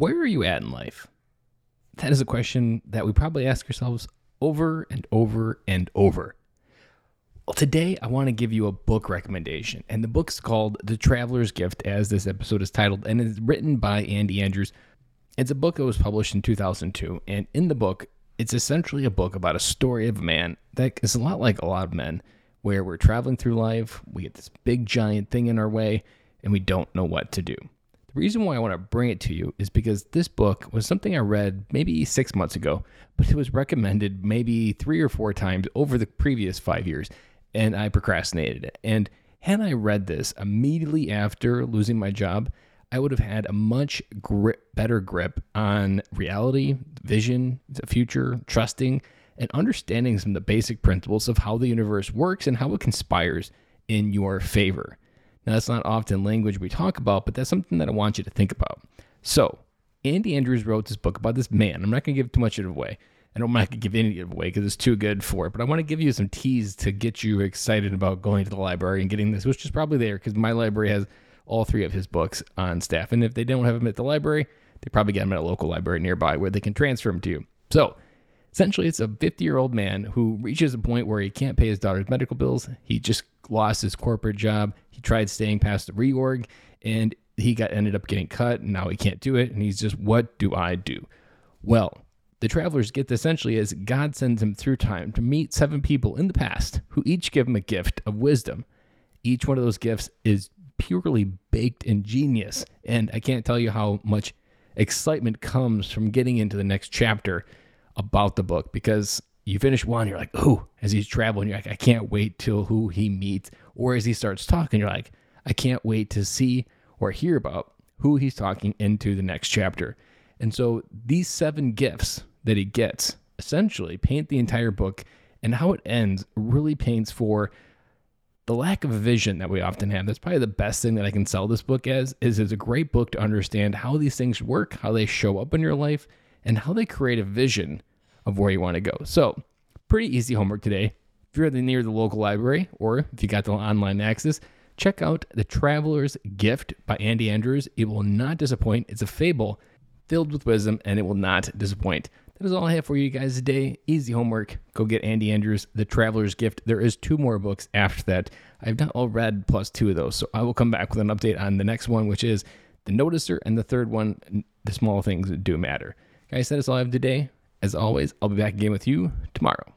Where are you at in life? That is a question that we probably ask ourselves over and over and over. Well, today I want to give you a book recommendation, and the book's called The Traveler's Gift, as this episode is titled, and it's written by Andy Andrews. It's a book that was published in 2002, and in the book, it's essentially a book about a story of a man that is a lot like a lot of men, where we're traveling through life, we get this big giant thing in our way, and we don't know what to do. The reason why I want to bring it to you is because this book was something I read maybe six months ago, but it was recommended maybe three or four times over the previous five years, and I procrastinated it. And had I read this immediately after losing my job, I would have had a much grip, better grip on reality, vision, the future, trusting, and understanding some of the basic principles of how the universe works and how it conspires in your favor. Now, that's not often language we talk about, but that's something that I want you to think about. So, Andy Andrews wrote this book about this man. I'm not going to give too much of it away. I'm not going to give any of it away because it's too good for it. But I want to give you some teas to get you excited about going to the library and getting this, which is probably there because my library has all three of his books on staff. And if they don't have them at the library, they probably get them at a local library nearby where they can transfer them to you. So, essentially, it's a 50 year old man who reaches a point where he can't pay his daughter's medical bills. He just lost his corporate job. He tried staying past the reorg and he got ended up getting cut and now he can't do it and he's just what do I do? Well, the Traveler's Gift essentially as God sends him through time to meet seven people in the past who each give him a gift of wisdom. Each one of those gifts is purely baked in genius and I can't tell you how much excitement comes from getting into the next chapter about the book because you finish one, you're like, oh, as he's traveling, you're like, I can't wait till who he meets. Or as he starts talking, you're like, I can't wait to see or hear about who he's talking into the next chapter. And so these seven gifts that he gets essentially paint the entire book, and how it ends really paints for the lack of vision that we often have. That's probably the best thing that I can sell this book as is it's a great book to understand how these things work, how they show up in your life, and how they create a vision of where you want to go. So, pretty easy homework today. If you're near the local library or if you got the online access, check out The Traveler's Gift by Andy Andrews. It will not disappoint. It's a fable filled with wisdom and it will not disappoint. That is all I have for you guys today. Easy homework. Go get Andy Andrews, The Traveler's Gift. There is two more books after that. I've not all read plus two of those, so I will come back with an update on the next one, which is The Noticer, and the third one, The Small Things Do Matter. Guys, that is all I have today. As always, I'll be back again with you tomorrow.